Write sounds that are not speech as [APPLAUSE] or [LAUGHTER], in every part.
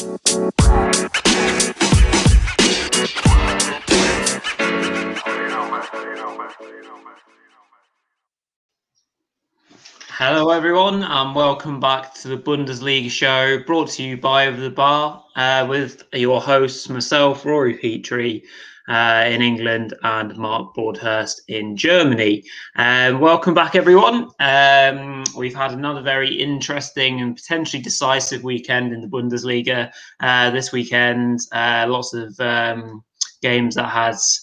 Hello, everyone, and welcome back to the Bundesliga show brought to you by Over the Bar uh, with your hosts, myself, Rory Petrie uh, in England, and Mark Broadhurst in Germany. Um, welcome back, everyone. Um, we've had another very interesting and potentially decisive weekend in the Bundesliga uh, this weekend. Uh, lots of um, games that has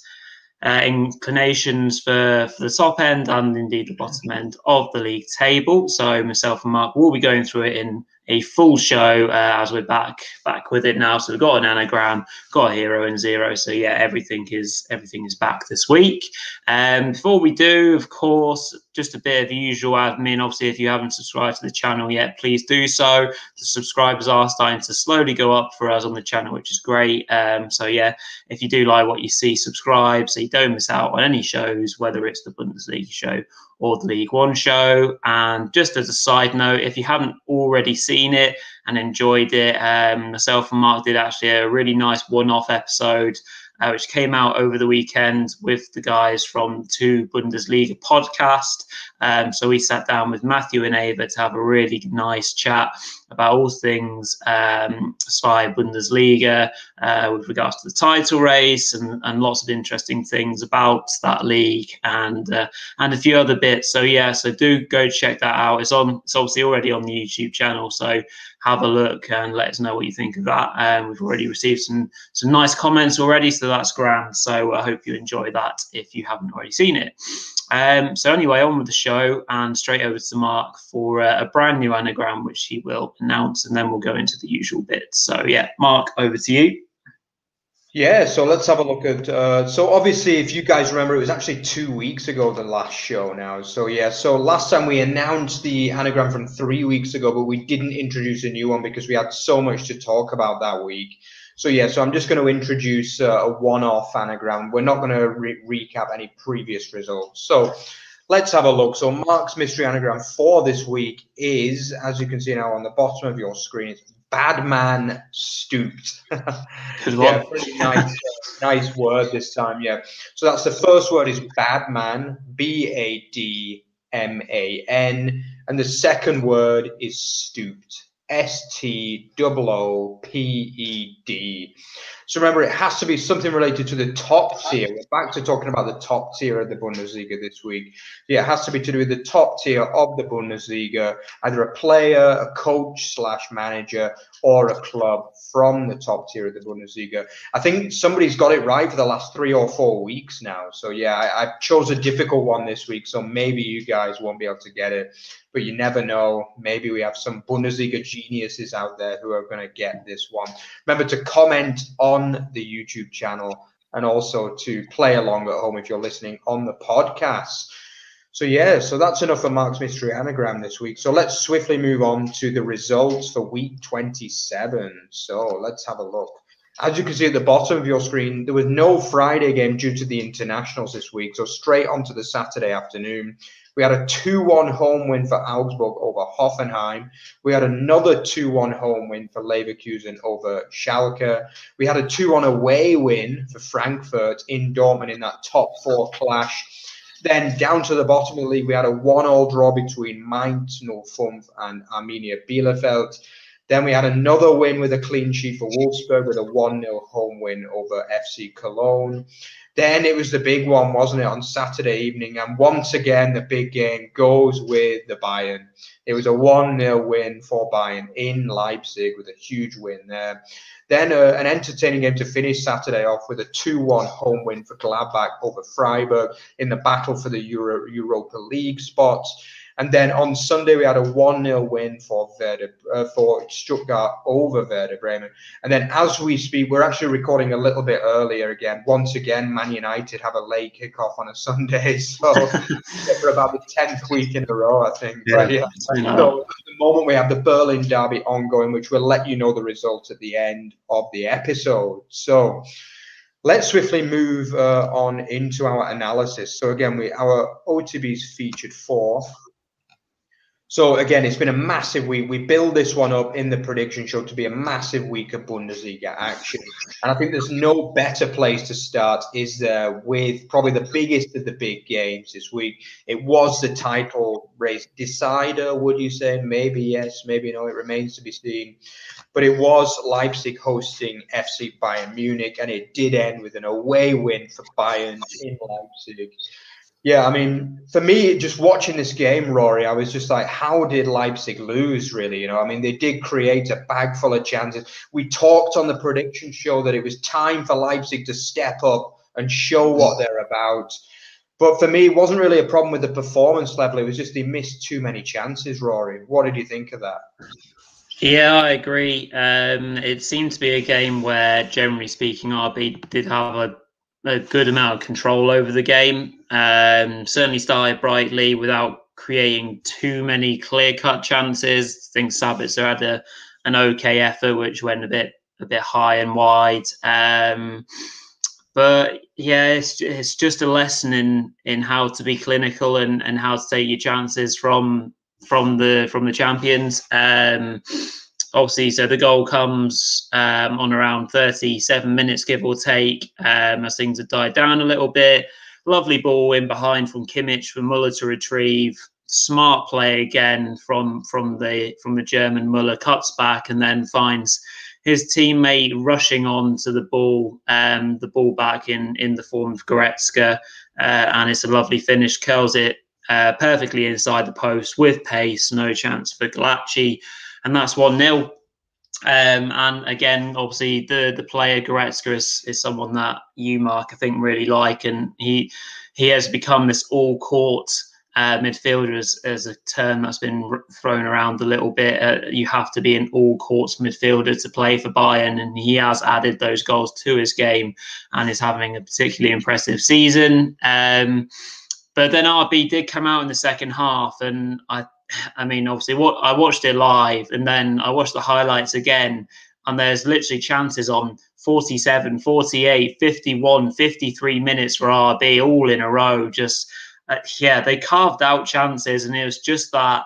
uh, inclinations for, for the top end and indeed the bottom end of the league table. So myself and Mark will be going through it in a full show uh, as we're back back with it now. So we've got an anagram, got a hero and zero. So yeah, everything is everything is back this week. Um, before we do, of course, just a bit of the usual admin. Obviously, if you haven't subscribed to the channel yet, please do so. The subscribers are starting to slowly go up for us on the channel, which is great. Um, so yeah, if you do like what you see, subscribe so you don't miss out on any shows, whether it's the Bundesliga show or the League One show. And just as a side note, if you haven't already seen it and enjoyed it, um, myself and Mark did actually a really nice one-off episode uh, which came out over the weekend with the guys from two Bundesliga podcast. Um, so we sat down with Matthew and Ava to have a really nice chat about all things um, Zwei Bundesliga uh, with regards to the title race and, and lots of interesting things about that league and uh, and a few other bits. So yeah, so do go check that out. It's on. It's obviously already on the YouTube channel. So have a look and let us know what you think of that. Um, we've already received some some nice comments already, so that's grand. So I hope you enjoy that if you haven't already seen it. Um, so anyway, on with the show and straight over to Mark for uh, a brand new anagram, which he will announce, and then we'll go into the usual bits. So yeah, Mark, over to you. Yeah, so let's have a look at. Uh, so obviously, if you guys remember, it was actually two weeks ago the last show now. So yeah, so last time we announced the anagram from three weeks ago, but we didn't introduce a new one because we had so much to talk about that week. So yeah, so I'm just going to introduce uh, a one-off anagram. We're not going to re- recap any previous results. So let's have a look. So Mark's mystery anagram for this week is, as you can see now on the bottom of your screen, it's bad man stooped. [LAUGHS] yeah, pretty nice, uh, nice word this time. Yeah. So that's the first word is bad man, B A D M A N, and the second word is stooped. S T O O P E D. So remember, it has to be something related to the top tier. We're back to talking about the top tier of the Bundesliga this week. Yeah, it has to be to do with the top tier of the Bundesliga, either a player, a coach slash manager, or a club from the top tier of the Bundesliga. I think somebody's got it right for the last three or four weeks now. So yeah, I, I chose a difficult one this week. So maybe you guys won't be able to get it but you never know. Maybe we have some Bundesliga geniuses out there who are going to get this one. Remember to comment on the YouTube channel and also to play along at home if you're listening on the podcast. So, yeah, so that's enough for Mark's Mystery Anagram this week. So, let's swiftly move on to the results for week 27. So, let's have a look. As you can see at the bottom of your screen, there was no Friday game due to the internationals this week. So, straight on to the Saturday afternoon. We had a 2 1 home win for Augsburg over Hoffenheim. We had another 2 1 home win for Leverkusen over Schalke. We had a 2 1 away win for Frankfurt in Dortmund in that top four clash. Then down to the bottom of the league, we had a 1 all draw between Mainz 05 and Arminia Bielefeld. Then we had another win with a clean sheet for Wolfsburg with a 1 0 home win over FC Cologne. Then it was the big one, wasn't it, on Saturday evening? And once again, the big game goes with the Bayern. It was a 1 0 win for Bayern in Leipzig with a huge win there. Then uh, an entertaining game to finish Saturday off with a 2 1 home win for Gladbach over Freiburg in the battle for the Euro- Europa League spots. And then on Sunday, we had a 1 0 win for Werder, uh, for Stuttgart over Werder Bremen. And then as we speak, we're actually recording a little bit earlier again. Once again, Man United have a late kickoff on a Sunday. [LAUGHS] So for about the 10th week in a row, I think. Yeah, yeah. So at the moment, we have the Berlin Derby ongoing, which we'll let you know the results at the end of the episode. So let's swiftly move uh, on into our analysis. So again, we our OTBs featured four So again, it's been a massive week. We build this one up in the prediction show to be a massive week of Bundesliga action, and I think there's no better place to start is there with probably the biggest of the big games this week. It was the title race decider, would you say? Maybe yes, maybe no. It remains to be seen. But it was Leipzig hosting FC Bayern Munich, and it did end with an away win for Bayern in Leipzig. Yeah, I mean, for me, just watching this game, Rory, I was just like, how did Leipzig lose, really? You know, I mean, they did create a bag full of chances. We talked on the prediction show that it was time for Leipzig to step up and show what they're about. But for me, it wasn't really a problem with the performance level. It was just they missed too many chances, Rory. What did you think of that? Yeah, I agree. Um, it seemed to be a game where, generally speaking, RB did have a a good amount of control over the game. Um, certainly started brightly without creating too many clear cut chances. I think Sabitzer had a, an okay effort, which went a bit a bit high and wide. Um, but yeah, it's it's just a lesson in in how to be clinical and, and how to take your chances from from the from the champions. Um, obviously, so the goal comes um, on around 37 minutes, give or take, um, as things have died down a little bit. Lovely ball in behind from Kimmich for Muller to retrieve. Smart play again from from the from the German Muller cuts back and then finds his teammate rushing on to the ball, um, the ball back in in the form of Goretzka, uh, and it's a lovely finish. Curls it uh, perfectly inside the post with pace, no chance for Gulácsi and that's one 0 um, and again, obviously, the the player Goretzka is, is someone that you, Mark, I think really like, and he he has become this all court uh, midfielder as, as a term that's been thrown around a little bit. Uh, you have to be an all courts midfielder to play for Bayern, and he has added those goals to his game and is having a particularly impressive season. Um, but then RB did come out in the second half, and I I mean, obviously, what I watched it live and then I watched the highlights again, and there's literally chances on 47, 48, 51, 53 minutes for RB all in a row. Just uh, yeah, they carved out chances, and it was just that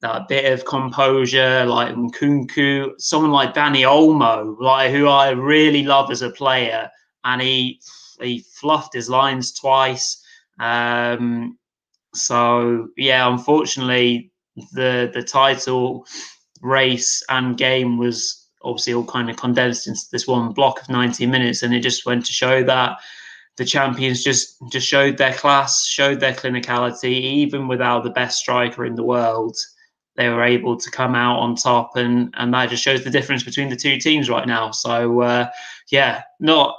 that bit of composure, like Nkunku, someone like Dani Olmo, like who I really love as a player, and he he fluffed his lines twice. Um, so yeah, unfortunately, the the title race and game was obviously all kind of condensed into this one block of 90 minutes, and it just went to show that the champions just just showed their class, showed their clinicality, even without the best striker in the world. They were able to come out on top, and and that just shows the difference between the two teams right now. So uh, yeah, not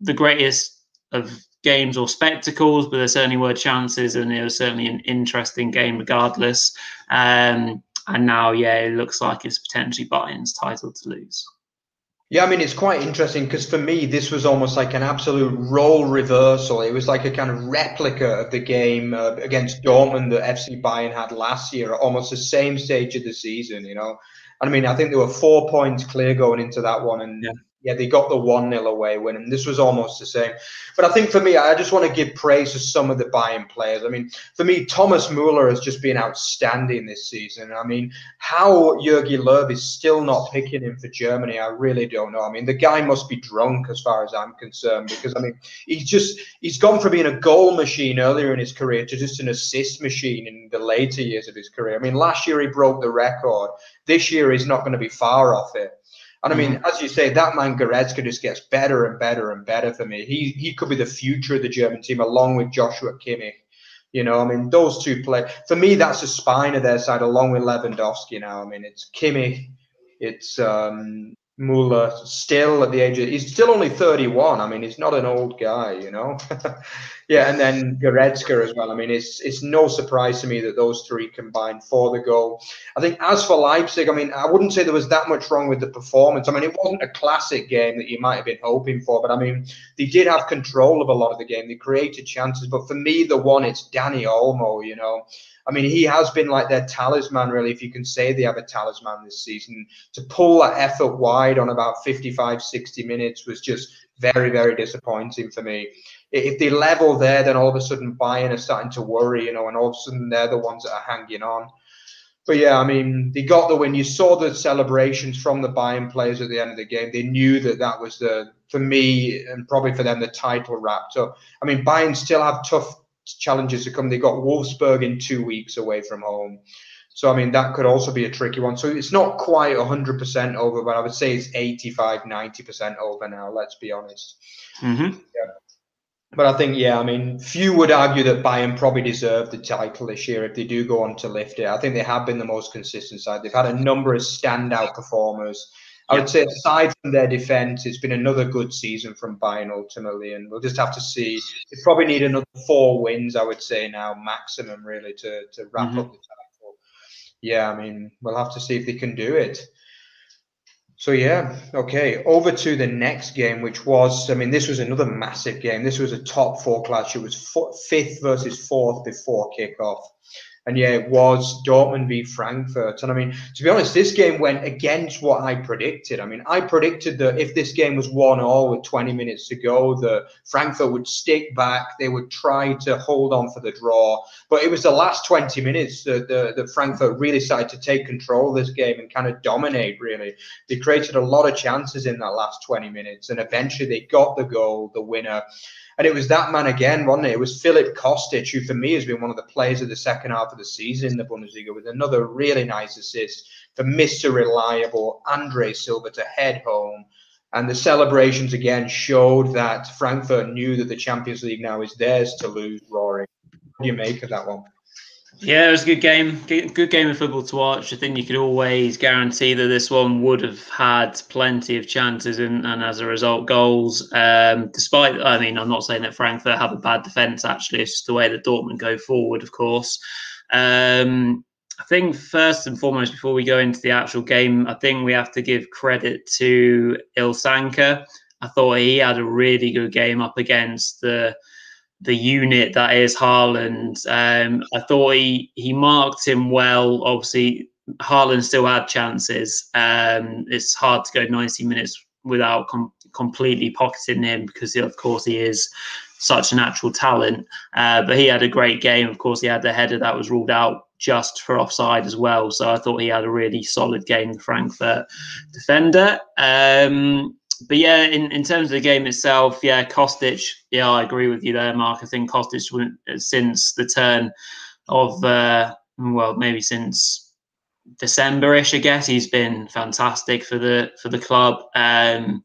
the greatest of games or spectacles, but there certainly were chances, and it was certainly an interesting game regardless. Um, and now, yeah, it looks like it's potentially Bayern's title to lose. Yeah, I mean, it's quite interesting because for me, this was almost like an absolute role reversal. It was like a kind of replica of the game uh, against Dortmund that FC Bayern had last year, almost the same stage of the season, you know. I mean, I think there were four points clear going into that one, and yeah yeah, they got the 1 0 away win, and this was almost the same. But I think for me, I just want to give praise to some of the Bayern players. I mean, for me, Thomas Muller has just been outstanding this season. I mean, how Jurgen Löw is still not picking him for Germany, I really don't know. I mean, the guy must be drunk as far as I'm concerned, because I mean, he's just he's gone from being a goal machine earlier in his career to just an assist machine in the later years of his career. I mean, last year he broke the record. This year he's not going to be far off it. And I mean, mm-hmm. as you say, that man Goretzka just gets better and better and better for me. He he could be the future of the German team along with Joshua Kimmich. You know, I mean, those two play for me. That's the spine of their side, along with Lewandowski. Now, I mean, it's Kimmich, it's um, Muller still at the age of he's still only 31. I mean, he's not an old guy, you know. [LAUGHS] yeah, and then Goretzka as well. I mean, it's it's no surprise to me that those three combined for the goal. I think as for Leipzig, I mean, I wouldn't say there was that much wrong with the performance. I mean, it wasn't a classic game that you might have been hoping for, but I mean, they did have control of a lot of the game. They created chances, but for me, the one it's Dani Olmo, you know. I mean, he has been like their talisman, really, if you can say they have a talisman this season. To pull that effort wide on about 55, 60 minutes was just very, very disappointing for me. If they level there, then all of a sudden Bayern are starting to worry, you know, and all of a sudden they're the ones that are hanging on. but yeah, I mean, they got the win. You saw the celebrations from the Bayern players at the end of the game. They knew that that was the, for me, and probably for them, the title wrapped up. I mean, Bayern still have tough challenges to come. They got Wolfsburg in two weeks away from home. So, I mean, that could also be a tricky one. So, it's not quite 100% over, but I would say it's 85, 90% over now, let's be honest. Mm-hmm. Yeah. But I think, yeah, I mean, few would argue that Bayern probably deserve the title this year if they do go on to lift it. I think they have been the most consistent side. They've had a number of standout performers. I would say, aside from their defense, it's been another good season from Bayern ultimately, and we'll just have to see. They probably need another four wins, I would say now maximum, really, to to wrap mm-hmm. up the title. Yeah, I mean, we'll have to see if they can do it. So yeah, okay. Over to the next game, which was, I mean, this was another massive game. This was a top four clash. It was fifth versus fourth before kickoff. And yeah, it was Dortmund v Frankfurt. And I mean, to be honest, this game went against what I predicted. I mean, I predicted that if this game was one all with 20 minutes to go, that Frankfurt would stick back. They would try to hold on for the draw. But it was the last 20 minutes that, the, that Frankfurt really started to take control of this game and kind of dominate, really. They created a lot of chances in that last 20 minutes. And eventually they got the goal, the winner. And it was that man again, wasn't it? It was Philip Kostic, who for me has been one of the players of the second half of the season in the Bundesliga, with another really nice assist for Mr. Reliable Andre Silva to head home. And the celebrations again showed that Frankfurt knew that the Champions League now is theirs to lose, Rory. What do you make of that one? Yeah, it was a good game. Good game of football to watch. I think you could always guarantee that this one would have had plenty of chances and, and as a result, goals. Um, despite, I mean, I'm not saying that Frankfurt have a bad defence, actually. It's just the way that Dortmund go forward, of course. Um, I think first and foremost, before we go into the actual game, I think we have to give credit to Ilsanker. I thought he had a really good game up against the the unit that is Haaland. Um, I thought he he marked him well. Obviously, Haaland still had chances. Um, it's hard to go 90 minutes without com- completely pocketing him because, of course, he is such a natural talent. Uh, but he had a great game. Of course, he had the header that was ruled out just for offside as well. So I thought he had a really solid game, the Frankfurt defender. Um, but yeah, in, in terms of the game itself, yeah, Kostic, yeah, I agree with you there, Mark. I think Kostic, since the turn of, uh, well, maybe since December-ish, I guess, he's been fantastic for the for the club. Um,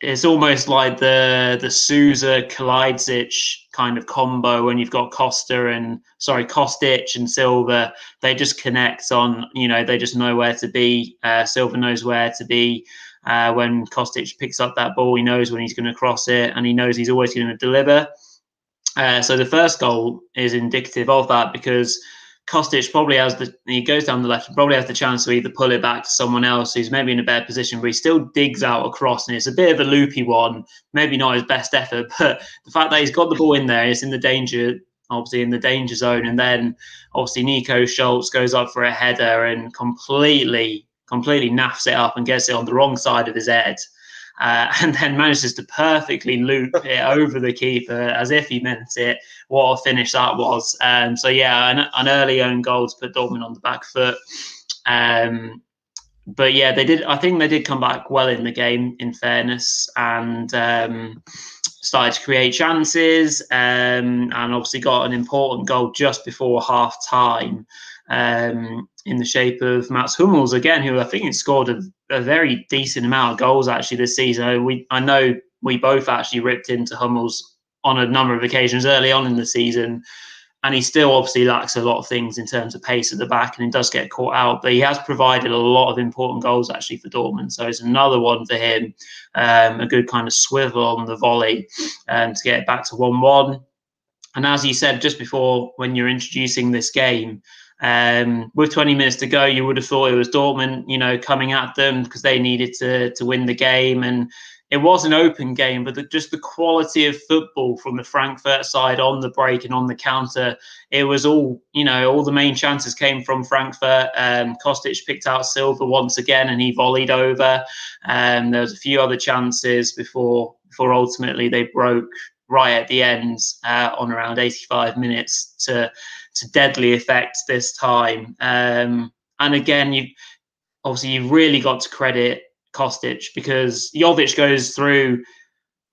it's almost like the the Sosa Kalajdzic kind of combo when you've got Costa and sorry Kostic and Silva. They just connect on, you know, they just know where to be. Uh, Silva knows where to be. Uh, when Kostic picks up that ball, he knows when he's going to cross it, and he knows he's always going to deliver. Uh, so the first goal is indicative of that because Kostic probably has the he goes down the left, probably has the chance to either pull it back to someone else who's maybe in a better position, but he still digs out across, and it's a bit of a loopy one. Maybe not his best effort, [LAUGHS] but the fact that he's got the ball in there, it's in the danger, obviously in the danger zone, and then obviously Nico Schulz goes up for a header and completely completely naffs it up and gets it on the wrong side of his head. Uh, [LAUGHS] and then manages to perfectly loop [LAUGHS] it over the keeper as if he meant it. What a finish that was! Um, so yeah, an, an, early own goal to put Dortmund on the back foot. Um, but yeah, they did. I think they did come back well in the game, in fairness, and um, started to create chances, um, and obviously got an important goal just before half time um, in the shape of Mats Hummels again, who I think has scored a, a, very decent amount of goals actually this season. We I know we both actually ripped into Hummels on a number of occasions early on in the season, and he still obviously lacks a lot of things in terms of pace at the back, and he does get caught out. But he has provided a lot of important goals actually for Dortmund, so it's another one for him. Um, a good kind of swivel on the volley um, to get it back to one-one. And as you said just before, when you're introducing this game, um, with 20 minutes to go, you would have thought it was Dortmund, you know, coming at them because they needed to to win the game, and it was an open game. But the, just the quality of football from the Frankfurt side on the break and on the counter, it was all, you know, all the main chances came from Frankfurt. Um, Kostic picked out Silva once again, and he volleyed over. Um, there was a few other chances before before ultimately they broke right at the end uh, on around 85 minutes to to deadly effect this time. Um, and again, you obviously you've really got to credit Kostic because Jovic goes through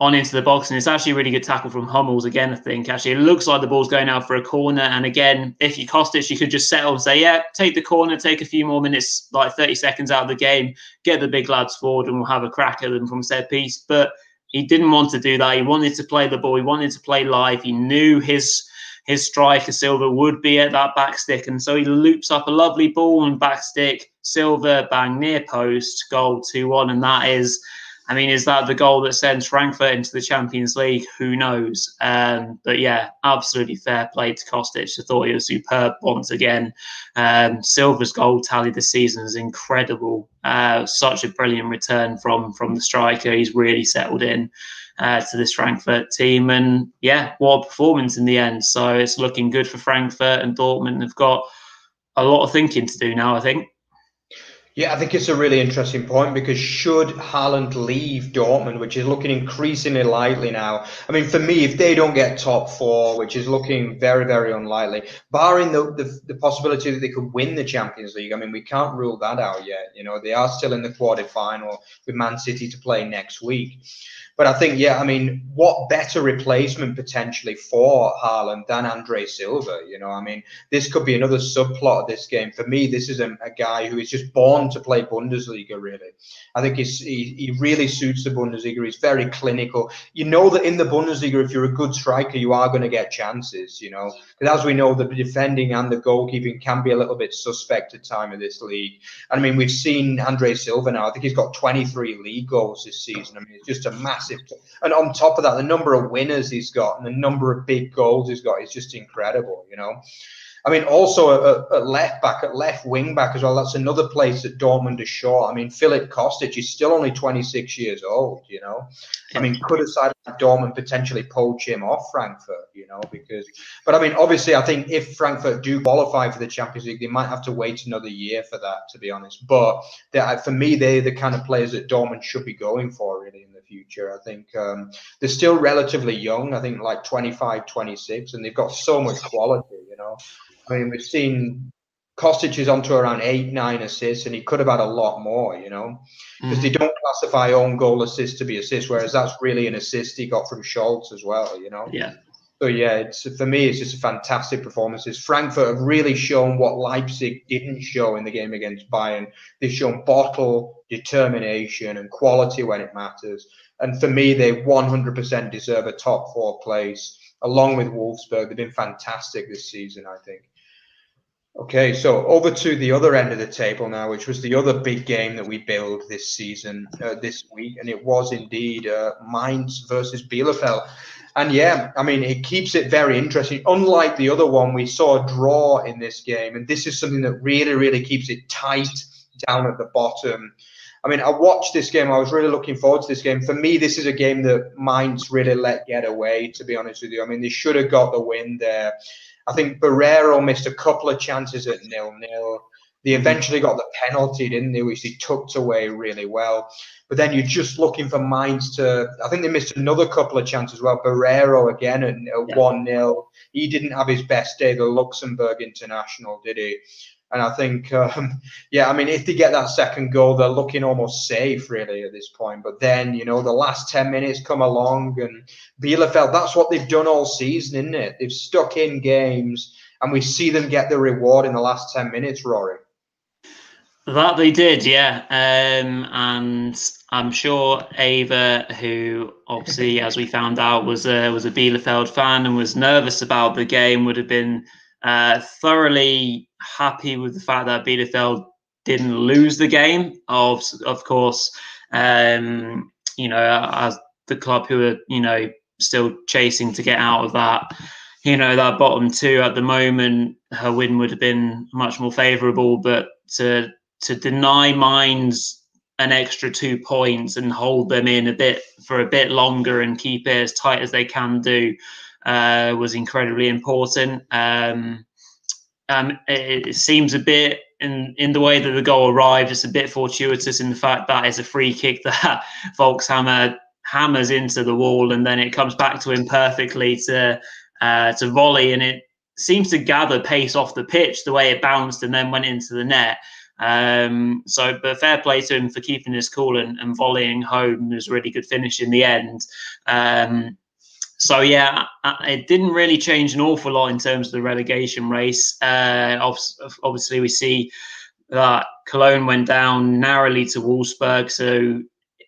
on into the box, and it's actually a really good tackle from Hummels again. I think actually it looks like the ball's going out for a corner, and again, if you Kostic, you could just settle and say, yeah, take the corner, take a few more minutes, like 30 seconds out of the game, get the big lads forward, and we'll have a crack at them from set piece. But he didn't want to do that. He wanted to play the ball. He wanted to play live. He knew his his striker Silva would be at that back stick, and so he loops up a lovely ball and back stick. Silva bang near post, goal two one, and that is I mean, is that the goal that sends Frankfurt into the Champions League? Who knows? Um, but yeah, absolutely fair play to Kostic. I thought he was superb once again. Um, Silva's goal tally this season is incredible. Uh, such a brilliant return from from the striker. He's really settled in. Uh, to this Frankfurt team. And yeah, what a performance in the end. So it's looking good for Frankfurt and Dortmund They've got a lot of thinking to do now, I think. Yeah, I think it's a really interesting point because should Haaland leave Dortmund, which is looking increasingly likely now. I mean, for me, if they don't get top four, which is looking very, very unlikely, barring the, the, the possibility that they could win the Champions League, I mean, we can't rule that out yet. You know, they are still in the quarter final with Man City to play next week. But I think, yeah, I mean, what better replacement potentially for Haaland than Andre Silva? You know, I mean, this could be another subplot of this game. For me, this is a, a guy who is just born to play Bundesliga, really. I think he's, he, he really suits the Bundesliga. He's very clinical. You know that in the Bundesliga, if you're a good striker, you are going to get chances, you know. Because as we know, the defending and the goalkeeping can be a little bit suspect at time of this league. And I mean, we've seen Andre Silva now. I think he's got 23 league goals this season. I mean, it's just a massive massive. And on top of that, the number of winners he's got and the number of big goals he's got is just incredible. You know, I mean, also at, left back, at left wing back as well. That's another place that Dortmund is short. I mean, Philip Kostic is still only 26 years old. You know, I mean, could a side like Dortmund potentially poach him off Frankfurt? You know, because, but I mean, obviously, I think if Frankfurt do qualify for the Champions League, they might have to wait another year for that, to be honest. But for me, they're the kind of players that Dortmund should be going for, really, in the future. I think um, they're still relatively young. I think like 25, 26, and they've got so much quality. You know. I mean, we've seen Kostic is onto around eight, nine assists, and he could have had a lot more, you know, because mm-hmm. they don't classify own goal assists to be assists, whereas that's really an assist he got from Schulz as well, you know. Yeah. So yeah, it's for me, it's just a fantastic performances. Frankfurt have really shown what Leipzig didn't show in the game against Bayern. They've shown bottle, determination, and quality when it matters. And for me, they 100% deserve a top four place, along with Wolfsburg. They've been fantastic this season, I think. Okay, so over to the other end of the table now, which was the other big game that we built this season, uh, this week, and it was indeed uh, Mainz versus Bielefeld. And yeah, I mean, it keeps it very interesting. Unlike the other one, we saw a draw in this game, and this is something that really, really keeps it tight down at the bottom. I mean, I watched this game. I was really looking forward to this game. For me, this is a game that Mainz really let get away, to be honest with you. I mean, they should have got the win there. I think Barreiro missed a couple of chances at nil nil. They eventually got the penalty, didn't they, which they tucked away really well. But then you're just looking for Mainz to. I think they missed another couple of chances as well. Barreiro again at one 0 He didn't have his best day, the Luxembourg international, did he? And I think, um, [LAUGHS] yeah, I mean, if they get that second goal, they're looking almost safe, really, at this point. But then, you know, the last 10 minutes come along, and Bielefeld, that's what they've done all season, isn't it? They've stuck in games, and we see them get the reward in the last 10 minutes, Rory. That they did, yeah. Um, and I'm sure Ava, who obviously, as we found out, was a, was a Bielefeld fan and was nervous about the game, would have been uh, thoroughly happy with the fact that Bielefeld didn't lose the game. Of of course, um, you know, as the club who are you know still chasing to get out of that, you know, that bottom two at the moment, her win would have been much more favourable. But to to deny Mainz an extra two points and hold them in a bit for a bit longer and keep it as tight as they can do uh, was incredibly important. Um, um, it, it, seems a bit in in the way that the goal arrived. It's a bit fortuitous in the fact that it's a free kick [LAUGHS] that Voglsammer hammers into the wall, and then it comes back to him perfectly to uh, to volley, and it seems to gather pace off the pitch the way it bounced and then went into the net. Um, so, but fair play to him for keeping his cool and, and volleying home. It was a really good finish in the end. Um, so yeah, it didn't really change an awful lot in terms of the relegation race. Uh, obviously, we see that Cologne went down narrowly to Wolfsburg. So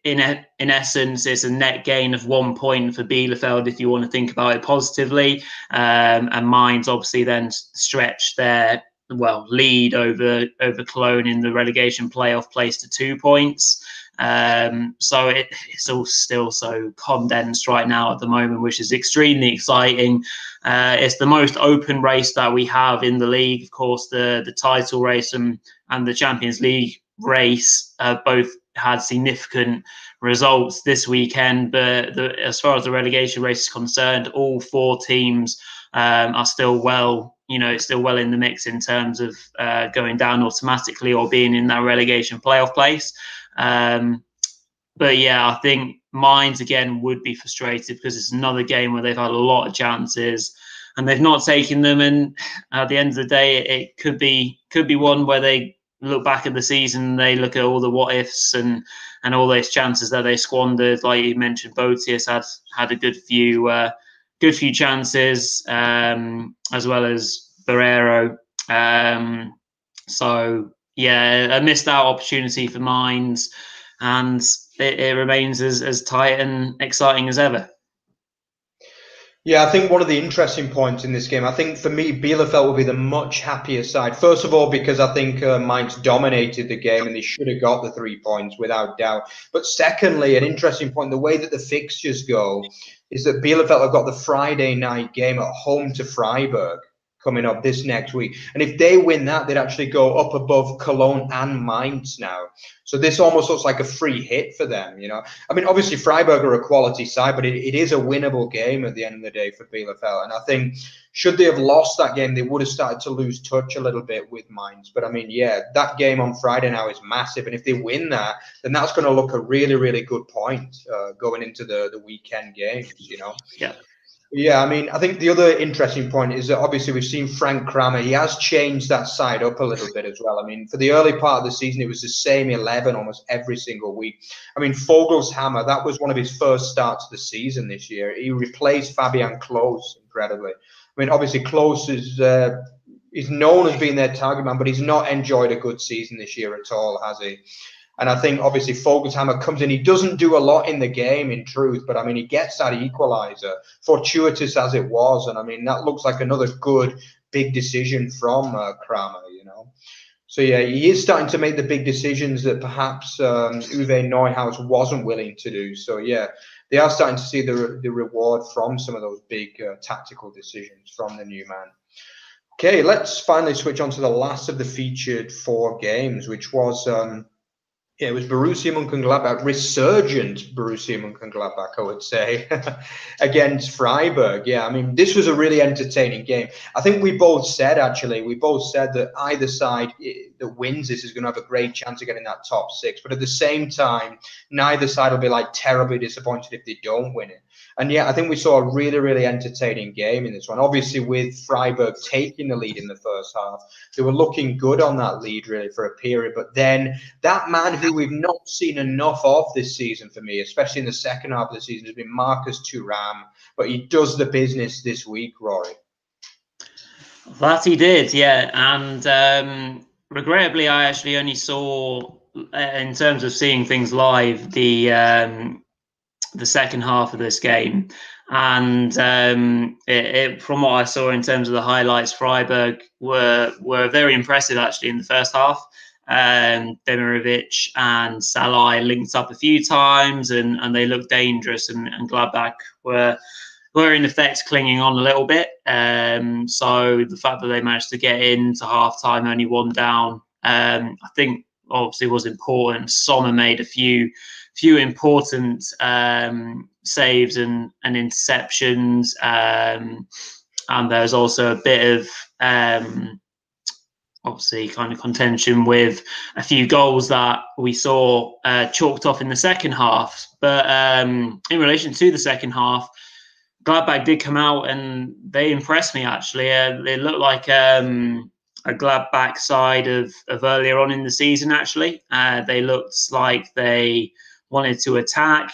in in essence, it's a net gain of one point for Bielefeld if you want to think about it positively. Um, and Mainz obviously then stretched their well lead over over Cologne in the relegation playoff place to two points. Um, so it, it's all still so condensed right now at the moment, which is extremely exciting. Uh, it's the most open race that we have in the league. Of course, the the title race and, and the Champions League race uh, both had significant results this weekend. But the, as far as the relegation race is concerned, all four teams um, are still well, you know, still well in the mix in terms of uh, going down automatically or being in that relegation playoff place. Um, but yeah, I think Mainz again would be frustrated because it's another game where they've had a lot of chances and they've not taken them. And at the end of the day, it could be could be one where they look back at the season, they look at all the what ifs and and all those chances that they squandered. Like you mentioned, Boetius had had a good few uh, good few chances um, as well as Barreiro. Um, so yeah, a missed out opportunity for Mainz, and it, it remains as, as tight and exciting as ever. Yeah, I think one of the interesting points in this game, I think for me, Bielefeld will be the much happier side. First of all, because I think uh, Mainz dominated the game and they should have got the three points without doubt. But secondly, an interesting point, the way that the fixtures go is that Bielefeld have got the Friday night game at home to Freiburg coming up this next week. And if they win that, they'd actually go up above Cologne and Mainz now. So this almost looks like a free hit for them, you know. I mean, obviously Freiburg are a quality side, but it, it is a winnable game at the end of the day for Bielefeld. And I think should they have lost that game, they would have started to lose touch a little bit with Mainz. But I mean, yeah, that game on Friday now is massive. And if they win that, then that's going to look a really, really good point uh, going into the, the weekend games, you know. Yeah. Yeah, I mean, I think the other interesting point is that obviously we've seen Frank Kramer. He has changed that side up a little bit as well. I mean, for the early part of the season, it was the same 11 almost every single week. I mean, Voglsammer, that was one of his first starts of the season this year. He replaced Fabian Klos incredibly. I mean, obviously, Klos is. Uh, known as being their target man, but he's not enjoyed a good season this year at all, has he? And I think obviously Voglsammer comes in. He doesn't do a lot in the game, in truth, but I mean, he gets that equalizer, fortuitous as it was. And I mean, that looks like another good, big decision from uh, Kramer, you know. So yeah, he is starting to make the big decisions that perhaps um, Uwe Neuhaus wasn't willing to do. So yeah, they are starting to see the the reward from some of those big uh, tactical decisions from the new man. Okay, let's finally switch on to the last of the featured four games, which was um, yeah, it was Borussia Mönchengladbach, resurgent Borussia Mönchengladbach, I would say, [LAUGHS] against Freiburg. Yeah, I mean, this was a really entertaining game. I think we both said, actually, we both said that either side eh, that wins this is going to have a great chance of getting that top six. But at the same time, neither side will be like terribly disappointed if they don't win it. And yeah, I think we saw a really, really entertaining game in this one. Obviously, with Freiburg taking the lead in the first half, they were looking good on that lead really for a period. But then that man who we've not seen enough of this season for me, especially in the second half of the season, has been Marcus Thuram. But he does the business this week, Rory. That he did, yeah. And um, regrettably, I actually only saw, uh, in terms of seeing things live, the um, the second half of this game. And um, it, it, from what I saw in terms of the highlights, Freiburg were were very impressive actually in the first half. Um, Demirovic and Sallai linked up a few times, and, and they looked dangerous. And, and Gladbach were were in effect clinging on a little bit. Um, so the fact that they managed to get into half time, only one down, um, I think obviously was important. Sommer made a few few important um, saves and, and interceptions. Um, and there's also a bit of um, obviously kind of contention with a few goals that we saw uh, chalked off in the second half. But um, in relation to the second half, Gladbach did come out and they impressed me actually. Uh, they looked like um, a Gladbach side of, of earlier on in the season. Actually, uh, they looked like they wanted to attack,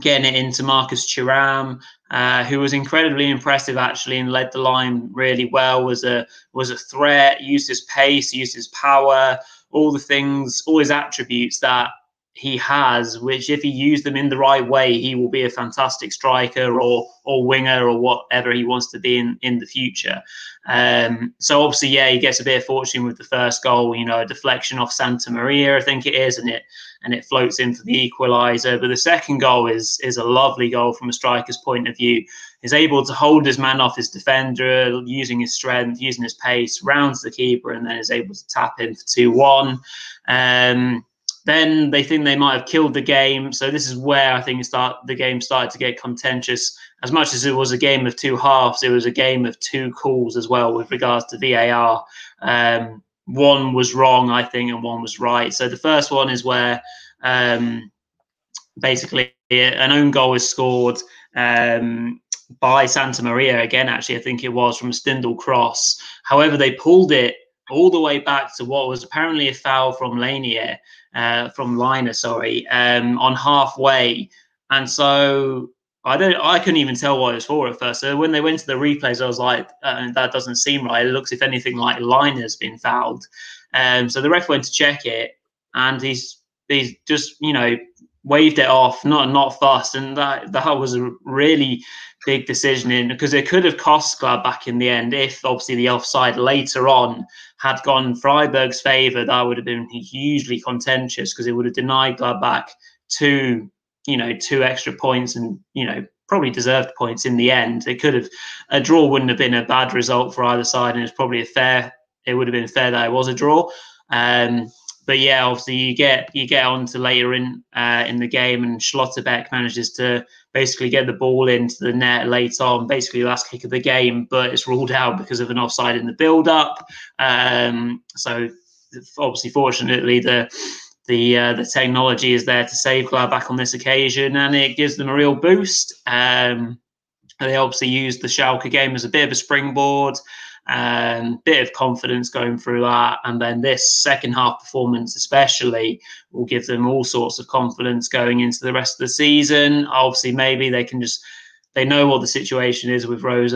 getting it into Marcus Thuram, uh, who was incredibly impressive actually and led the line really well. Was a was a threat, used his pace, used his power, all the things, all his attributes that he has, which if he used them in the right way, he will be a fantastic striker or or winger or whatever he wants to be in in the future. Um, so obviously, yeah, he gets a bit of fortune with the first goal. You know, a deflection off Santamaria, I think it is, and it and it floats in for the equaliser. But the second goal is is a lovely goal from a striker's point of view. He's able to hold his man off his defender, using his strength, using his pace, rounds the keeper, and then is able to tap in for two one. Um, then they think they might have killed the game. So this is where I think start the game started to get contentious. As much as it was a game of two halves, it was a game of two calls as well with regards to VAR. Um, one was wrong, I think, and one was right. So the first one is where um, basically an own goal is scored um, by Santamaria again. Actually, I think it was from Stindl cross. However, they pulled it all the way back to what was apparently a foul from Lainer, uh, from Lainer, sorry, um, on halfway. And so I don't, I couldn't even tell what it was for at first. So when they went to the replays, I was like, uh, that doesn't seem right. It looks, if anything, like Lainer's been fouled. Um, so the ref went to check it, and he's he's just you know waved it off, not not fast, and that that was a really big decision in because it could have cost Gladbach in the end if obviously the offside later on had gone Freiburg's favour. That would have been hugely contentious because it would have denied Gladbach two, you know, two extra points and you know probably deserved points in the end. It could have a draw wouldn't have been a bad result for either side, and it's probably a fair. It would have been fair that it was a draw. Um, but yeah, obviously you get you get on to later in uh, in the game, and Schlotterbeck manages to basically get the ball into the net late on, basically the last kick of the game, but it's ruled out because of an offside in the build-up. Um, so obviously, fortunately, the the uh, the technology is there to save Gladbach on this occasion, and it gives them a real boost. Um, they obviously used the Schalke game as a bit of a springboard um, bit of confidence going through that. And then this second half performance, especially, will give them all sorts of confidence going into the rest of the season. Obviously, maybe they can just they know what the situation is with Rose.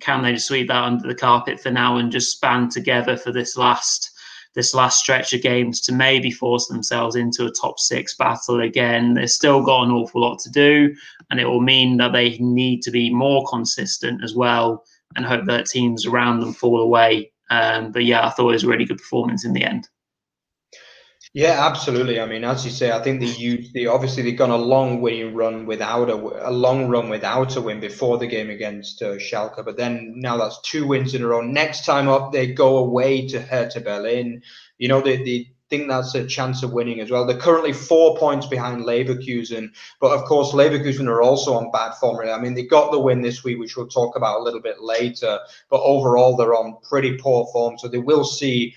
Can they just sweep that under the carpet for now and just span together for this last this last stretch of games to maybe force themselves into a top six battle again? They've still got an awful lot to do, and it will mean that they need to be more consistent as well and hope that teams around them fall away. Um, but yeah, I thought it was a really good performance in the end. Yeah, absolutely. I mean, as you say, I think they used obviously they've gone a long winning run without a, a long run without a win before the game against uh, Schalke, but then now that's two wins in a row. Next time up, they go away to Hertha Berlin. You know, they, they think that's a chance of winning as well. They're currently four points behind Leverkusen, but of course, Leverkusen are also on bad form. I mean, they got the win this week, which we'll talk about a little bit later, but overall, they're on pretty poor form. So they will see.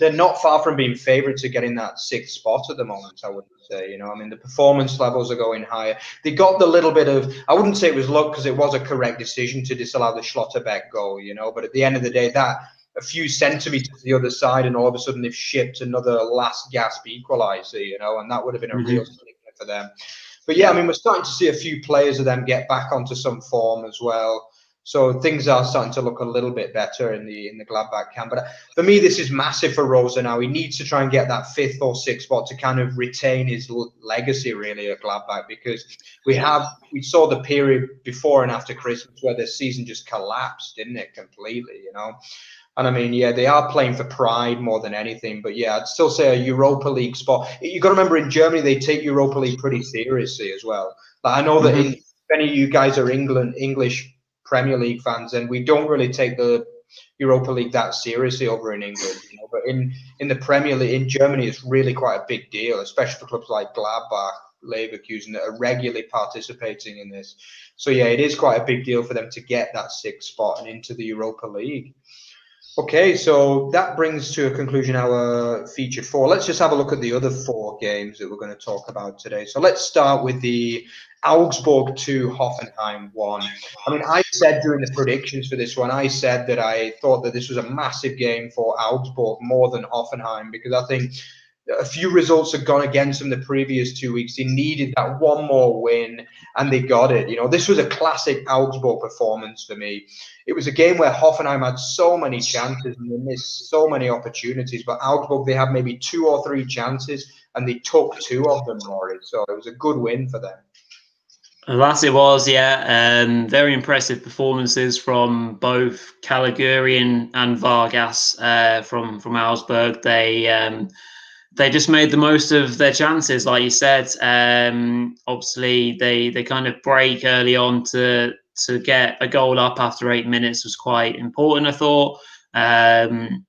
They're not far from being favourites to getting that sixth spot at the moment, I would say. You know, I mean, the performance levels are going higher. They got the little bit of, I wouldn't say it was luck because it was a correct decision to disallow the Schlotterbeck goal, you know, but at the end of the day, that a few centimeters to the other side, and all of a sudden they've shipped another last gasp equaliser, you know, and that would have been a mm-hmm. real sticker for them. But yeah, I mean, we're starting to see a few players of them get back onto some form as well. So things are starting to look a little bit better in the in the Gladbach camp. But for me, this is massive for Rose now. He needs to try and get that fifth or sixth spot to kind of retain his legacy really at Gladbach because we have we saw the period before and after Christmas where the season just collapsed, didn't it, completely? You know, and I mean, yeah, they are playing for pride more than anything. But yeah, I'd still say a Europa League spot. You've got to remember in Germany they take Europa League pretty seriously as well. But I know that mm-hmm. if any of you guys are England English Premier League fans, and we don't really take the Europa League that seriously over in England. You know? But in in the Premier League in Germany, it's really quite a big deal, especially for clubs like Gladbach. Leverkusen that are regularly participating in this. So yeah, it is quite a big deal for them to get that sixth spot and into the Europa League. Okay, so that brings to a conclusion our feature four. Let's just have a look at the other four games that we're going to talk about today. So let's start with the Augsburg 2, Hoffenheim 1. I mean, I said during the predictions for this one, I said that I thought that this was a massive game for Augsburg more than Hoffenheim because I think a few results had gone against them the previous two weeks. They needed that one more win, and they got it. You know, this was a classic Augsburg performance for me. It was a game where Hoffenheim had so many chances and they missed so many opportunities, but Augsburg they had maybe two or three chances, and they took two of them, Rory. So it was a good win for them. That it was, yeah. Um, very impressive performances from both Caligiuri and, and Vargas uh, from from Augsburg. They um, they just made the most of their chances, like you said. Um, obviously, they they kind of break early on to to get a goal up after eight minutes was quite important. I thought, um,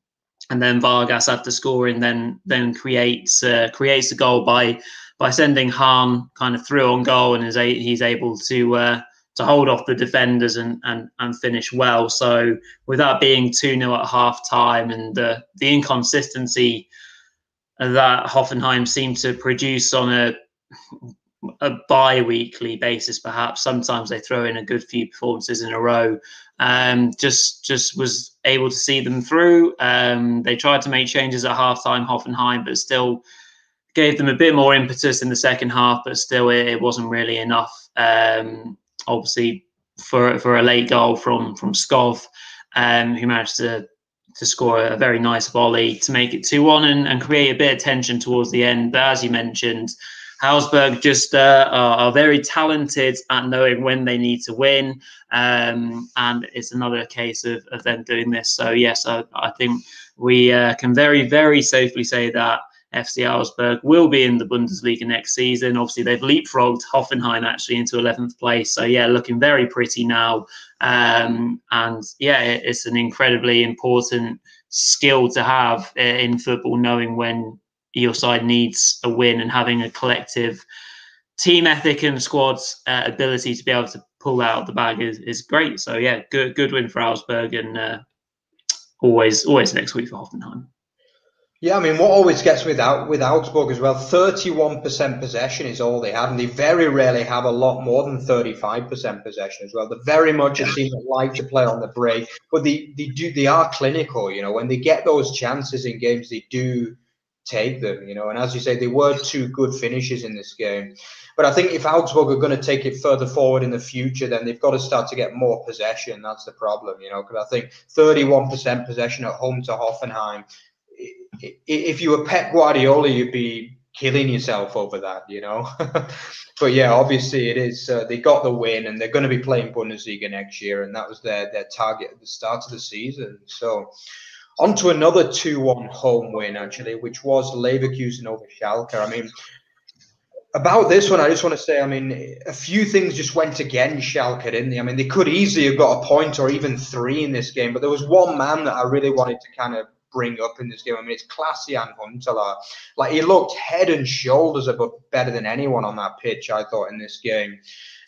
and then Vargas after scoring, then then creates uh, creates a goal by by sending Hahn kind of through on goal, and is a, he's able to. Uh, to hold off the defenders and, and, and finish well. So without being 2 0 at half time and the, the inconsistency that Hoffenheim seem to produce on a a bi-weekly basis perhaps. Sometimes they throw in a good few performances in a row. Um, just just was able to see them through. Um, they tried to make changes at halftime hoffenheim but still gave them a bit more impetus in the second half but still it, it wasn't really enough. Um, obviously for for a late goal from from skov um, who managed to to score a very nice volley to make it 2 1 and, and create a bit of tension towards the end. But as you mentioned, Augsburg just uh, are, are, very talented at knowing when they need to win. Um, and it's another case of, of them doing this. So, yes, I, I think we uh, can very, very safely say that FC Augsburg will be in the Bundesliga next season. Obviously, they've leapfrogged Hoffenheim actually into 11th place. So, yeah, looking very pretty now. Um, and yeah, it's an incredibly important skill to have in football, knowing when your side needs a win and having a collective team ethic and squad's uh, ability to be able to pull out the bag is, is great. So, yeah, good, good win for Augsburg and uh, always, always next week for Hoffenheim. Yeah, I mean, what always gets me with, out, with Augsburg as well, 31% possession is all they have, and they very rarely have a lot more than 35% possession as well. They're very much a team that like to play on the break, but they, they do they are clinical, you know, when they get those chances in games, they do take them, you know, and as you say, they were two good finishes in this game. But I think if Augsburg are going to take it further forward in the future, then they've got to start to get more possession. That's the problem, you know, because I think 31% possession at home to Hoffenheim if you were Pep Guardiola, you'd be killing yourself over that, you know. [LAUGHS] but yeah, obviously it is. Uh, they got the win, and they're going to be playing Bundesliga next year, and that was their their target at the start of the season. So. On to another 2 1 home win, actually, which was Leverkusen over Schalke. I mean, about this one, I just want to say, I mean, a few things just went against Schalke, didn't they? I mean, they could easily have got a point or even three in this game, but there was one man that I really wanted to kind of bring up in this game. I mean, it's Klaas-Jan Huntelaar. Like he looked head and shoulders above better than anyone on that pitch. I thought in this game.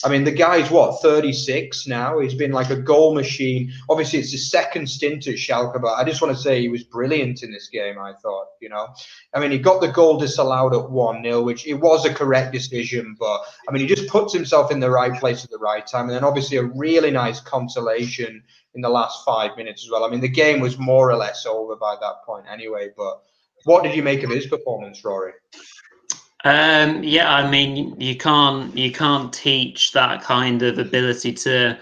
I mean, the guy's what 36 now. He's been like a goal machine. Obviously, it's his second stint at Schalke, but I just want to say he was brilliant in this game. I thought, you know, I mean, he got the goal disallowed at one 0 which it was a correct decision, but I mean, he just puts himself in the right place at the right time, and then obviously a really nice consolation in the last five minutes as well. I mean, the game was more or less over by that point anyway. But what did you make of his performance, Rory? Um, yeah, I mean, you can't you can't teach that kind of ability to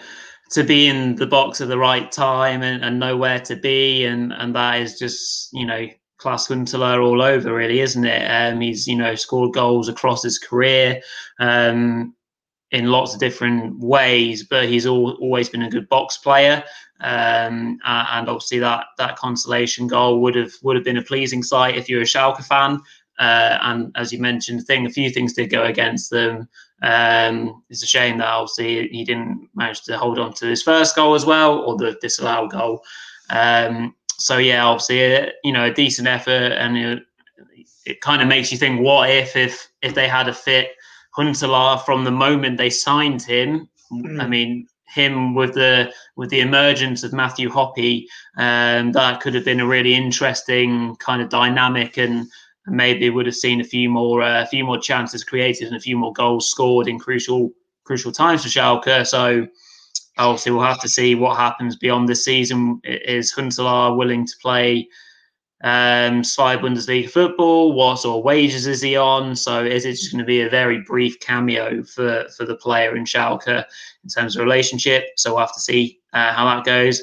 to be in the box at the right time and, and know where to be, and and that is just you know Klaas Huntelaar all over, really, isn't it? Um, he's you know scored goals across his career. Um, in lots of different ways, but he's all, always been a good box player. Um, and obviously that that consolation goal would have would have been a pleasing sight if you're a Schalke fan. Uh, and as you mentioned, thing a few things did go against them. Um, it's a shame that obviously he didn't manage to hold on to his first goal as well, or the disallowed goal. Um, so yeah, obviously, uh, you know, a decent effort, and it, it kind of makes you think, what if if if they had a fit Huntelaar from the moment they signed him. Mm. I mean, him with the with the emergence of Matthew Hoppe, um, that could have been a really interesting kind of dynamic, and maybe would have seen a few more uh, a few more chances created and a few more goals scored in crucial crucial times for Schalke. So obviously we'll have to see what happens beyond this season. Is Huntelaar willing to play um, Bundesliga football? What sort of wages is he on? So is it just going to be a very brief cameo for, for the player in Schalke in terms of relationship? So we'll have to see uh, how that goes.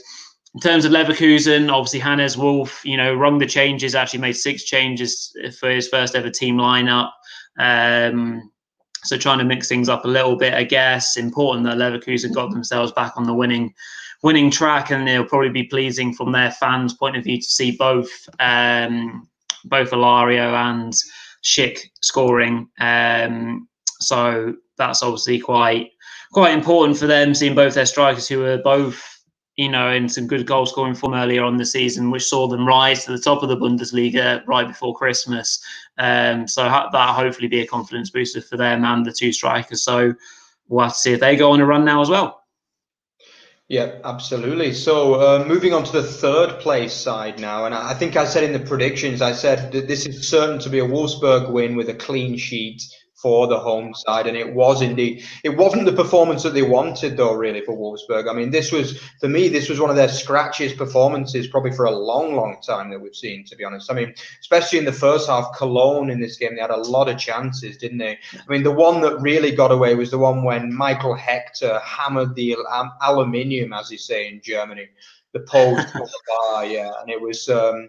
In terms of Leverkusen, obviously Hannes Wolf, you know, rung the changes, actually made six changes for his first ever team lineup. Um, so trying to mix things up a little bit, I guess. Important that Leverkusen got themselves back on the winning winning track, and it'll probably be pleasing from their fans' point of view to see both um, both Alario and Schick scoring. Um, so that's obviously quite quite important for them, seeing both their strikers who are both you know in some good goal scoring form earlier on the season, which saw them rise to the top of the Bundesliga right before Christmas. Um, so that hopefully be a confidence booster for them and the two strikers. So we'll have to see if they go on a run now as well. Yeah, absolutely. So uh, moving on to the third place side now, and I think I said in the predictions, I said that this is certain to be a Wolfsburg win with a clean sheet for the home side, and it was indeed. It wasn't the performance that they wanted, though, really, for Wolfsburg. I mean, this was for me, this was one of their scratchiest performances probably for a long, long time that we've seen. To be honest, I mean, especially in the first half, Cologne in this game they had a lot of chances, didn't they? I mean, the one that really got away was the one when Michael Hector hammered the um, aluminium, as they say in Germany, the post [LAUGHS] yeah, and it was. Um,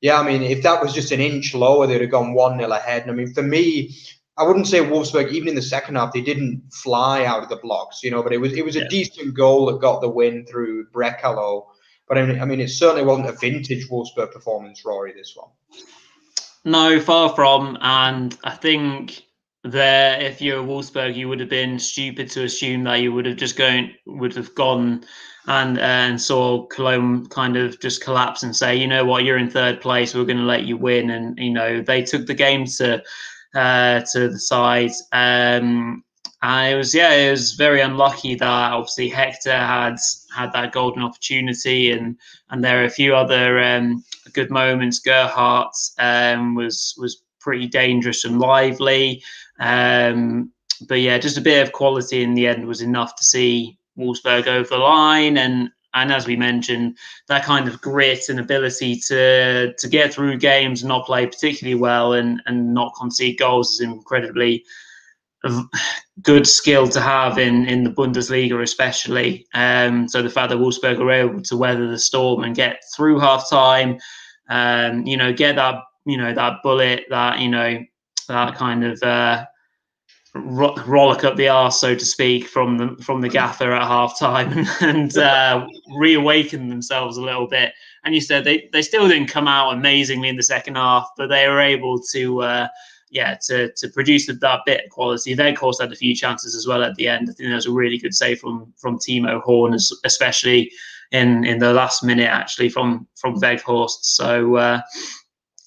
yeah, I mean, if that was just an inch lower, they'd have gone 1 0 ahead. And I mean, for me, I wouldn't say Wolfsburg, even in the second half, they didn't fly out of the blocks, you know, but it was it was a yeah. decent goal that got the win through Brekalo. But I mean, I mean, it certainly wasn't a vintage Wolfsburg performance, Rory, this one. No, far from. And I think there, if you're a Wolfsburg, you would have been stupid to assume that you would have just going would have gone and and saw Cologne kind of just collapse and say, you know what, you're in third place, we're going to let you win. And you know they took the game to uh, to the side. Um, and it was yeah, it was very unlucky that obviously Hector had had that golden opportunity, and and there are a few other um, good moments. Gerhardt um, was was pretty dangerous and lively, um, but yeah, just a bit of quality in the end was enough to see Wolfsburg over the line, and and as we mentioned, that kind of grit and ability to to get through games and not play particularly well and and not concede goals is incredibly good skill to have in in the Bundesliga, especially. Um, so the fact that Wolfsburg are able to weather the storm and get through half time, um, you know, get that you know that bullet, that you know that kind of. Uh, ro- rollick up the arse, so to speak, from the from the gaffer at half time [LAUGHS] and, uh, reawaken themselves a little bit. And you said they, they still didn't come out amazingly in the second half, but they were able to uh, yeah to to produce that bit of quality. They of course had a few chances as well at the end. I think there was a really good save from from Timo Horn, especially in in the last minute actually from from Weghorst. So. Uh,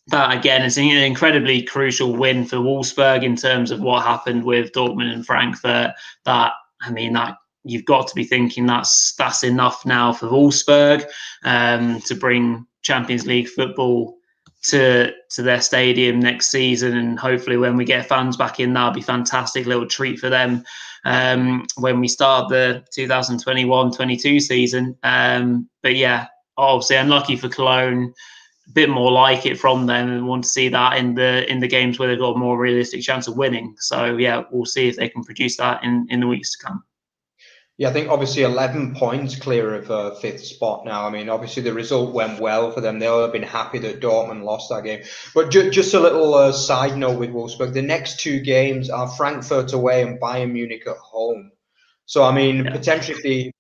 that again is an incredibly crucial win for Wolfsburg in terms of what happened with Dortmund and Frankfurt. That I mean that you've got to be thinking that's that's enough now for Wolfsburg um, to bring Champions League football to to their stadium next season, and hopefully when we get fans back in, that'll be fantastic little treat for them um, when we start the 2021-22 season. Um, but yeah, obviously unlucky for Cologne bit more like it from them and want to see that in the in the games where they've got a more realistic chance of winning. So yeah, we'll see if they can produce that in in the weeks to come. Yeah, I think obviously 11 points clear of uh, fifth spot now. I mean, obviously the result went well for them. They'll have been happy that Dortmund lost that game. But ju- just a little uh, side note with Wolfsburg: the next two games are Frankfurt away and Bayern Munich at home. So I mean, yeah. potentially they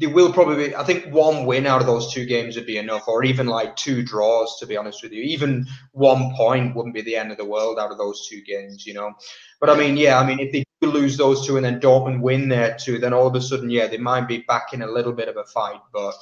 will probably I think one win out of those two games would be enough, or even like two draws. To be honest with you, even one point wouldn't be the end of the world out of those two games, you know. But I mean, yeah, I mean, if they do lose those two and then Dortmund win there too, then all of a sudden, yeah, they might be back in a little bit of a fight. But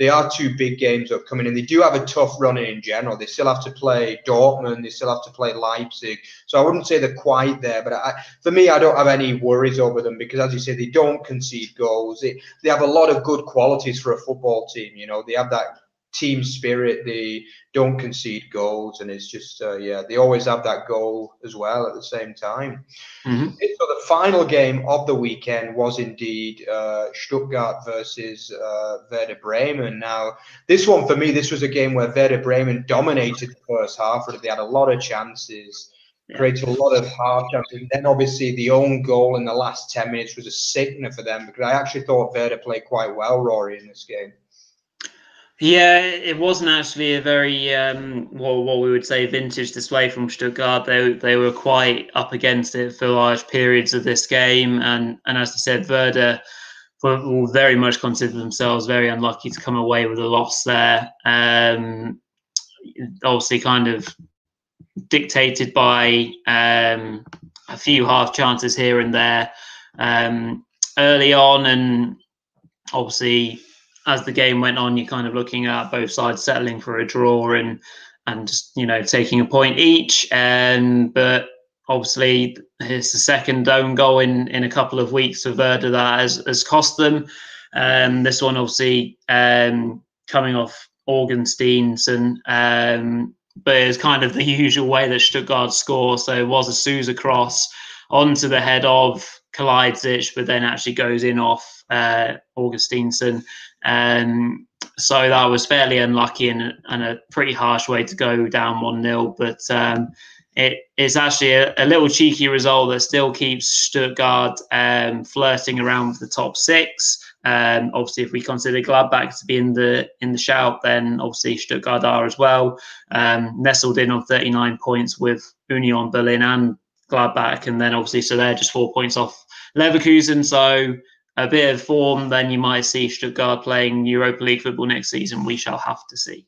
they are two big games upcoming, and they do have a tough run in general. They still have to play Dortmund, they still have to play Leipzig. So I wouldn't say they're quite there, but I, for me, I don't have any worries over them because, as you say, they don't concede goals. They, they have a lot of good qualities for a football team. You know, they have that team spirit. They don't concede goals, and it's just uh, yeah, they always have that goal as well at the same time. Mm-hmm. So the final game of the weekend was indeed uh, Stuttgart versus uh, Werder Bremen. Now this one for me, this was a game where Werder Bremen dominated the first half. Where they had a lot of chances. Created a lot of half chances. And then obviously the own goal in the last 10 minutes was a sickener for them because I actually thought Werder played quite well, Rory, in this game. Yeah, it wasn't actually a very um, what, what we would say vintage display from Stuttgart. They they were quite up against it for large periods of this game, and and as I said, Werder will very much consider themselves very unlucky to come away with a loss there. Um, obviously, kind of dictated by um, a few half chances here and there um, early on, and obviously as the game went on, you're kind of looking at both sides settling for a draw and and just you know taking a point each. And um, but obviously it's the second own goal in in a couple of weeks for Werder that has, has cost them. Um, this one obviously um, coming off Augustinsson, um, but it's kind of the [LAUGHS] usual way that Stuttgart score. So it was a Sosa cross onto the head of Kalajdzic, but then actually goes in off uh, Augustinsson. Um, so that was fairly unlucky and, and, a pretty harsh way to go down 1 0. But um, it is actually a, a, little cheeky result that still keeps Stuttgart um, flirting around with the top six. Um, obviously, if we consider Gladbach to be in the in the shout, then obviously Stuttgart are as well. Um, nestled in on 39 points with Union Berlin and Gladbach, and then obviously so they're just four points off Leverkusen. So a bit of form, then you might see Stuttgart playing Europa League football next season. We shall have to see.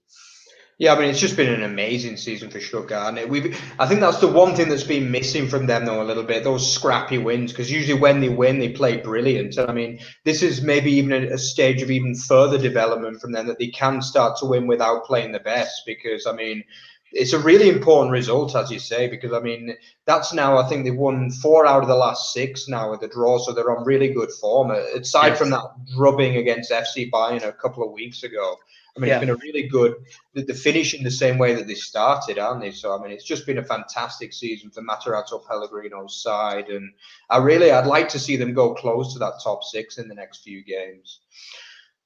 Yeah, I mean, it's just been an amazing season for Stuttgart. And we I think that's the one thing that's been missing from them, though, a little bit, those scrappy wins, because usually when they win, they play brilliant. And I mean, this is maybe even a, a, stage of even further development from them that they can start to win without playing the best, because, I mean, it's a really important result, as you say, because I mean that's now I think they've won four out of the last six now with the draw, so they're on really good form. Aside yes. from that rubbing against FC Bayern a couple of weeks ago, I mean yeah. it's been a really good. The, finish in the same way that they started, aren't they? So I mean it's just been a fantastic season for Matarazzo Pellegrino's side, and I really I'd like to see them go close to that top six in the next few games.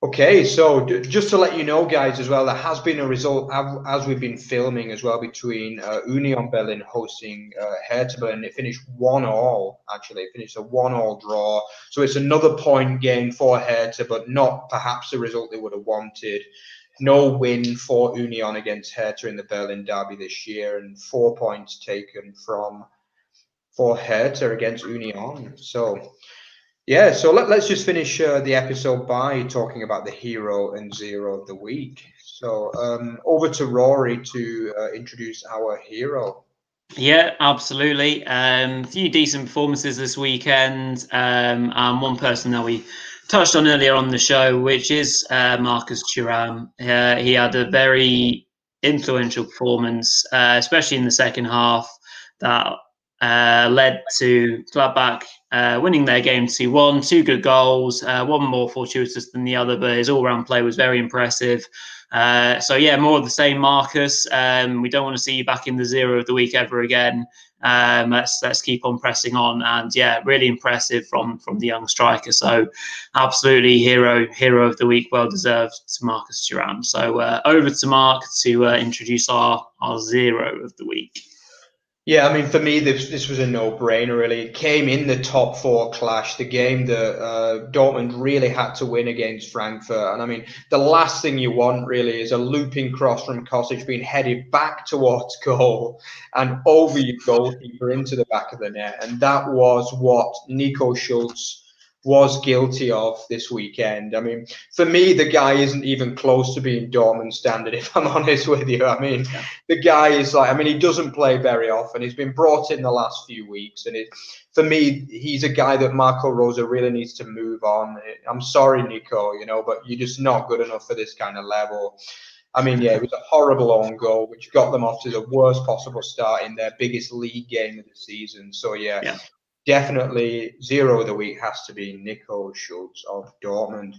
Okay, so d- just to let you know, guys, as well, there has been a result as we've been filming as well between uh, Union Berlin hosting uh, Hertha Berlin. It finished one all, actually, it finished a one all draw. So it's another point gain for Hertha, but not perhaps the result they would have wanted. No win for Union against Hertha in the Berlin derby this year, and four points taken from for Hertha against Union. So yeah, so let, us just finish uh, the episode by talking about the hero and zero of the week. So um, over to Rory to uh, introduce our hero. Yeah, absolutely. Um, a few decent performances this weekend, um, and one person that we touched on earlier on the show, which is uh, Marcus Thuram. Uh, he had a very influential performance, uh, especially in the second half, that uh, led to Gladbach uh, winning their game 2 1. Two good goals, uh, one more fortuitous than the other, but his all round play was very impressive. Uh, so, yeah, more of the same, Marcus. Um, we don't want to see you back in the zero of the week ever again. Um, let's let's keep on pressing on, and yeah, really impressive from from the young striker. So, absolutely hero hero of the week, well deserved to Marcus Thuram. So, uh, over to Mark to uh, introduce our our zero of the week. Yeah, I mean, for me, this this was a no-brainer. Really, it came in the top four clash, the game that uh, Dortmund really had to win against Frankfurt. And I mean, the last thing you want really is a looping cross from Kostic being headed back towards goal and over your goalkeeper into the back of the net. And that was what Nico Schulz was guilty of this weekend. I mean, for me, the guy isn't even close to being Dortmund standard, [LAUGHS] if I'm honest with you. I mean, yeah. the guy is like, I mean, he doesn't play very often. He's been brought in the last few weeks. And it, for me, he's a guy that Marco Rose really needs to move on. I'm sorry, Nico, you know, but you're just not good enough for this kind of level. I mean, yeah, it was a horrible own goal, which got them off to the worst possible start in their biggest league game of the season. So, yeah, yeah definitely zero of the week has to be Nico Schulz of Dortmund.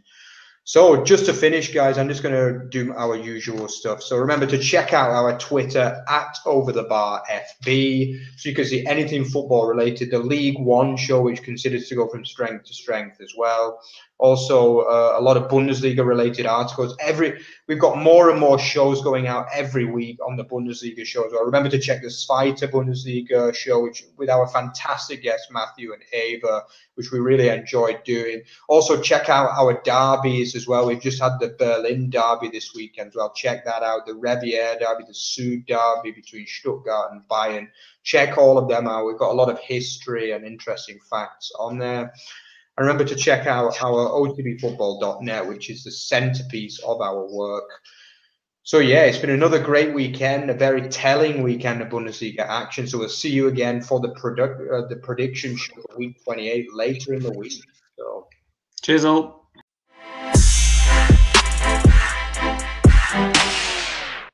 So just to finish, guys, I'm just going to do our usual stuff. So remember to check out our Twitter at Over the Bar FB, so you can see anything football related. The League One show, which considers to go from strength to strength as well. Also, uh, a lot of Bundesliga related articles. Every we've got more and more shows going out every week on the Bundesliga shows. Well, remember to check the Zweite Bundesliga show, which with our fantastic guests Matthew and Ava, which we really enjoyed doing. Also, check out our derbies as well. We've just had the Berlin derby this weekend as well. Check that out. The Revier derby, the Sud derby between Stuttgart and Bayern. Check all of them out. We've got a lot of history and interesting facts on there. And remember to check out our otbfootball.net, which is the centerpiece of our work. So yeah, it's been another great weekend, a very telling weekend of Bundesliga action. So we'll see you again for the product, uh, the prediction show week 28 later in the week. So cheers all.